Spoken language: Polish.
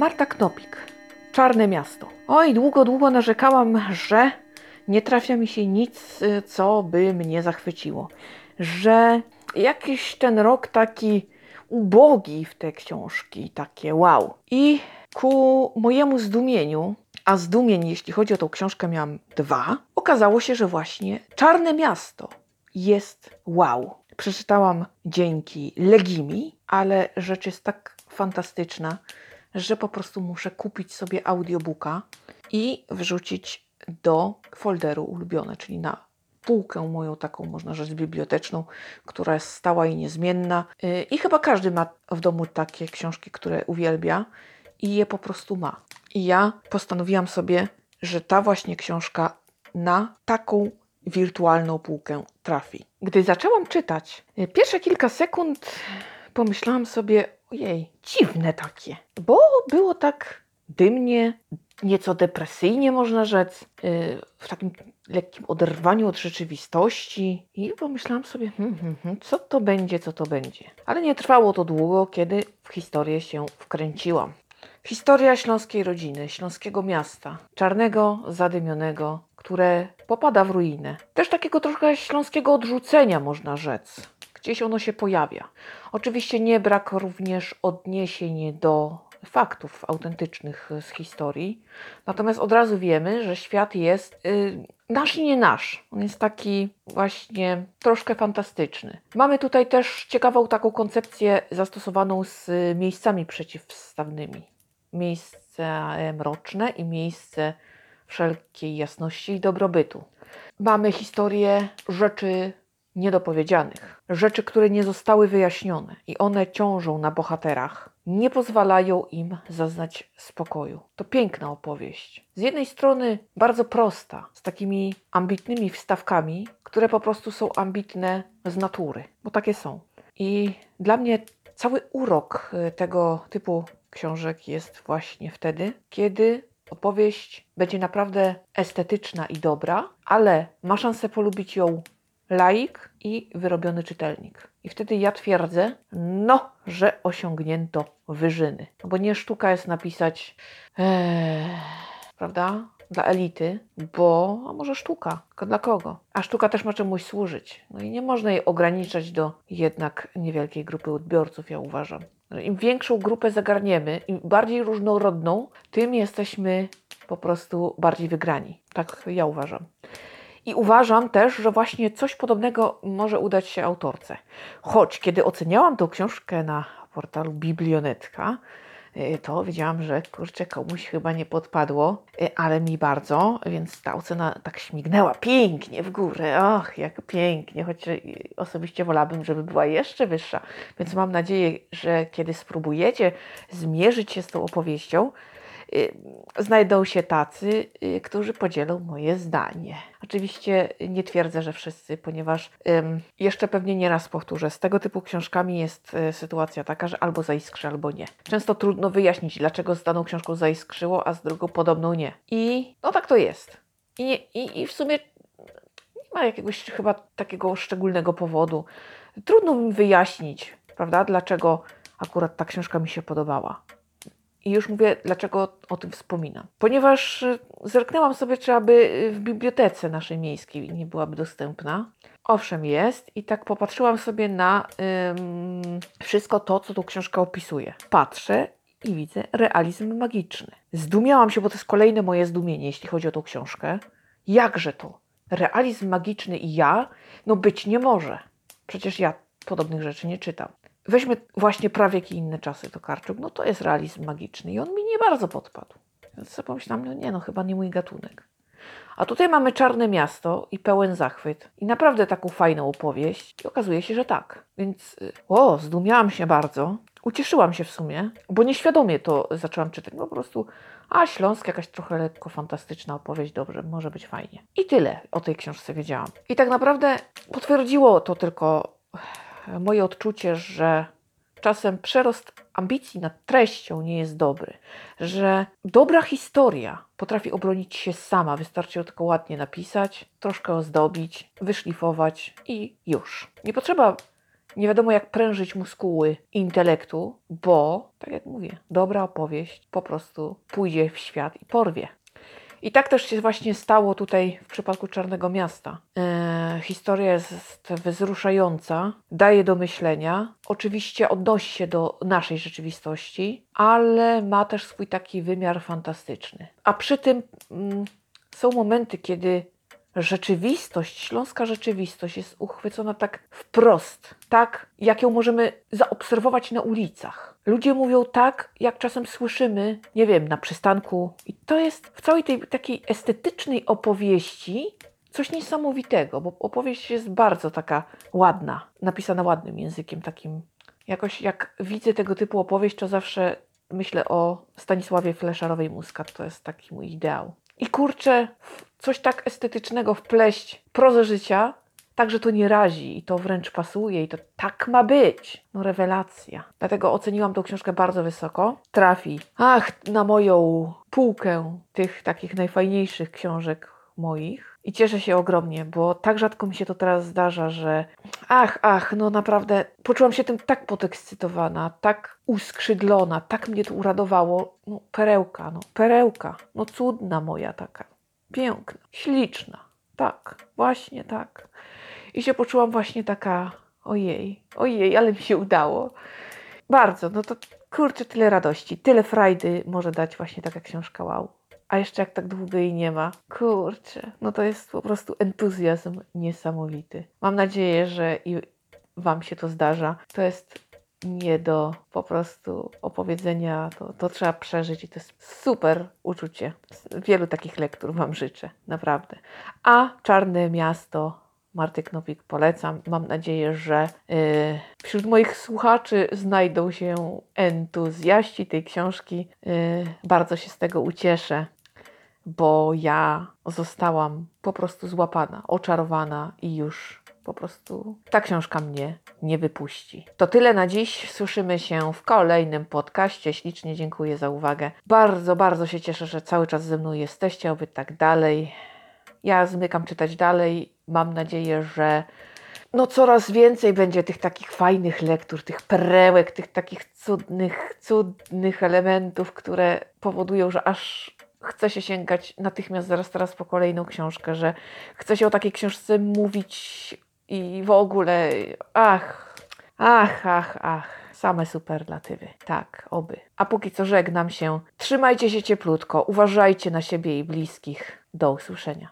Marta Knopik. Czarne miasto. Oj, długo, długo narzekałam, że nie trafia mi się nic, y, co by mnie zachwyciło. Że jakiś ten rok taki ubogi w te książki, takie wow. I ku mojemu zdumieniu, a zdumień, jeśli chodzi o tą książkę, miałam dwa, okazało się, że właśnie Czarne Miasto jest wow. Przeczytałam dzięki Legimi, ale rzecz jest tak fantastyczna, że po prostu muszę kupić sobie audiobooka i wrzucić do folderu ulubione, czyli na półkę moją taką, można rzec, biblioteczną, która jest stała i niezmienna. Yy, I chyba każdy ma w domu takie książki, które uwielbia i je po prostu ma. I ja postanowiłam sobie, że ta właśnie książka na taką wirtualną półkę trafi. Gdy zaczęłam czytać, yy, pierwsze kilka sekund pomyślałam sobie, ojej, dziwne takie, bo było tak dymnie, nieco depresyjnie można rzec, yy, w takim lekkim oderwaniu od rzeczywistości i pomyślałam sobie, hmm, hmm, hmm, co to będzie, co to będzie. Ale nie trwało to długo, kiedy w historię się wkręciłam. Historia śląskiej rodziny, śląskiego miasta, czarnego, zadymionego, które popada w ruinę. Też takiego trochę śląskiego odrzucenia, można rzec. Gdzieś ono się pojawia. Oczywiście nie brak również odniesień do faktów autentycznych z historii. Natomiast od razu wiemy, że świat jest yy, nasz i nie nasz. On jest taki właśnie troszkę fantastyczny. Mamy tutaj też ciekawą taką koncepcję zastosowaną z miejscami przeciwstawnymi. Miejsce mroczne i miejsce wszelkiej jasności i dobrobytu. Mamy historię rzeczy niedopowiedzianych, rzeczy, które nie zostały wyjaśnione i one ciążą na bohaterach, nie pozwalają im zaznać spokoju. To piękna opowieść. Z jednej strony bardzo prosta, z takimi ambitnymi wstawkami, które po prostu są ambitne z natury, bo takie są. I dla mnie cały urok y, tego typu książek jest właśnie wtedy, kiedy opowieść będzie naprawdę estetyczna i dobra, ale ma szansę polubić ją laik i wyrobiony czytelnik. I wtedy ja twierdzę, no, że osiągnięto wyżyny. No bo nie sztuka jest napisać, ee, prawda, dla elity, bo a może sztuka, tylko dla kogo? A sztuka też ma czemuś służyć. No i nie można jej ograniczać do jednak niewielkiej grupy odbiorców, ja uważam. Im większą grupę zagarniemy, im bardziej różnorodną, tym jesteśmy po prostu bardziej wygrani. Tak ja uważam. I uważam też, że właśnie coś podobnego może udać się autorce. Choć kiedy oceniałam tą książkę na portalu Biblionetka, y, to wiedziałam, że kurczę, komuś chyba nie podpadło, y, ale mi bardzo, więc ta ocena tak śmignęła pięknie w górę. Och, jak pięknie, choć y, osobiście wolałabym, żeby była jeszcze wyższa. Więc mam nadzieję, że kiedy spróbujecie zmierzyć się z tą opowieścią, znajdą się tacy, y, którzy podzielą moje zdanie. Oczywiście nie twierdzę, że wszyscy, ponieważ jeszcze pewnie nie raz powtórzę, z tego typu książkami jest y, sytuacja taka, że albo zaiskrzy, albo nie. Często trudno wyjaśnić, dlaczego z daną książką zaiskrzyło, a z drugą podobną nie. I no tak to jest. I, nie, i, i w sumie nie ma jakiegoś chyba takiego szczególnego powodu. Trudno mi wyjaśnić, prawda, dlaczego akurat ta książka mi się podobała. I już mówię, dlaczego o tym wspominam. Ponieważ y, zerknęłam sobie, czy aby y, w bibliotece naszej miejskiej nie byłaby dostępna. Owszem, jest. I tak popatrzyłam sobie na ym, wszystko to, co tu książka opisuje. Patrzę i widzę realizm magiczny. Zdumiałam się, bo to jest kolejne moje zdumienie, jeśli chodzi o tą książkę. Jakże to? Realizm magiczny i ja? No być nie może. Przecież ja podobnych rzeczy nie czytam. Weźmy właśnie prawie i inne czasy Tokarczuk, no to jest realizm magiczny i on mi nie bardzo podpadł. Więc sobie pomyślałam, no nie no, chyba nie mój gatunek. A tutaj mamy Czarne Miasto i pełen zachwyt. I naprawdę taką fajną opowieść. I okazuje się, że tak. Więc y, o, zdumiałam się bardzo. Ucieszyłam się w sumie, bo nieświadomie to zaczęłam czytać. Po prostu, a Śląsk, jakaś trochę lekko fantastyczna opowieść, dobrze, może być fajnie. I tyle o tej książce wiedziałam. I tak naprawdę potwierdziło to tylko moje odczucie, że czasem przerost ambicji nad treścią nie jest dobry, że dobra historia potrafi obronić się sama, wystarczy ją tylko ładnie napisać, troszkę ozdobić, wyszlifować i już. Nie potrzeba nie wiadomo jak prężyć muskuły intelektu, bo, tak jak mówię, dobra opowieść po prostu pójdzie w świat i porwie. I tak też się właśnie stało tutaj w przypadku Czarnego Miasta. E, historia jest wzruszająca, daje do myślenia. Oczywiście odnosi się do naszej rzeczywistości, ale ma też swój taki wymiar fantastyczny. A przy tym mm, są momenty, kiedy rzeczywistość, śląska rzeczywistość jest uchwycona tak wprost, tak jak ją możemy zaobserwować na ulicach. Ludzie mówią tak, jak czasem słyszymy, nie wiem, na przystanku. I to jest w całej tej takiej estetycznej opowieści coś niesamowitego, bo opowieść jest bardzo taka ładna, napisana ładnym językiem, takim. Jakoś jak widzę tego typu opowieść, to zawsze myślę o Stanisławie Fleszarowej Muskat. To jest taki mój ideał. I kurczę, coś tak estetycznego wpleść prozę życia, tak, że to nie razi i to wręcz pasuje i to tak ma być. No rewelacja. Dlatego oceniłam tą książkę bardzo wysoko. Trafi, ach, na moją półkę tych takich najfajniejszych książek moich. I cieszę się ogromnie, bo tak rzadko mi się to teraz zdarza, że ach, ach, no naprawdę poczułam się tym tak podekscytowana, tak uskrzydlona, tak mnie to uradowało. No perełka, no perełka, no cudna moja taka, piękna, śliczna. Tak, właśnie tak. I się poczułam właśnie taka, ojej, ojej, ale mi się udało. Bardzo, no to kurczę, tyle radości, tyle frajdy może dać właśnie taka książka, wow. A jeszcze jak tak długo jej nie ma, kurczę, no to jest po prostu entuzjazm niesamowity. Mam nadzieję, że i Wam się to zdarza. To jest nie do po prostu opowiedzenia, to, to trzeba przeżyć i to jest super uczucie. Wielu takich lektur Wam życzę, naprawdę. A Czarne Miasto Marty Knopik polecam. Mam nadzieję, że yy, wśród moich słuchaczy znajdą się entuzjaści tej książki. Yy, bardzo się z tego ucieszę, bo ja zostałam po prostu złapana, oczarowana i już po prostu ta książka mnie nie wypuści. To tyle na dziś. Słyszymy się w kolejnym podcaście. Ślicznie dziękuję za uwagę. Bardzo, bardzo się cieszę, że cały czas ze mną jesteście, oby tak dalej. Ja zmykam czytać dalej. Mam nadzieję, że no coraz więcej będzie tych takich fajnych lektur, tych perełek, tych takich cudnych, cudnych elementów, które powodują, że aż chce się sięgać natychmiast zaraz teraz po kolejną książkę, że chce się o takiej książce mówić i w ogóle ach, ach, ach, ach. Same superlatywy. Tak, oby. A póki co żegnam się. Trzymajcie się cieplutko, uważajcie na siebie i bliskich. Do usłyszenia.